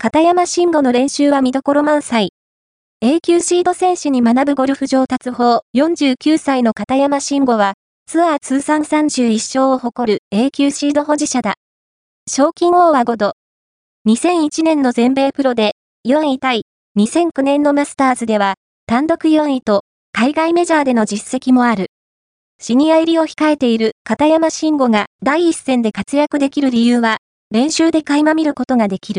片山慎吾の練習は見どころ満載。A 級シード選手に学ぶゴルフ上達法49歳の片山慎吾は、ツアー通算31勝を誇る A 級シード保持者だ。賞金王は5度。2001年の全米プロで4位タイ、2009年のマスターズでは単独4位と海外メジャーでの実績もある。シニア入りを控えている片山慎吾が第一線で活躍できる理由は、練習で垣間見ることができる。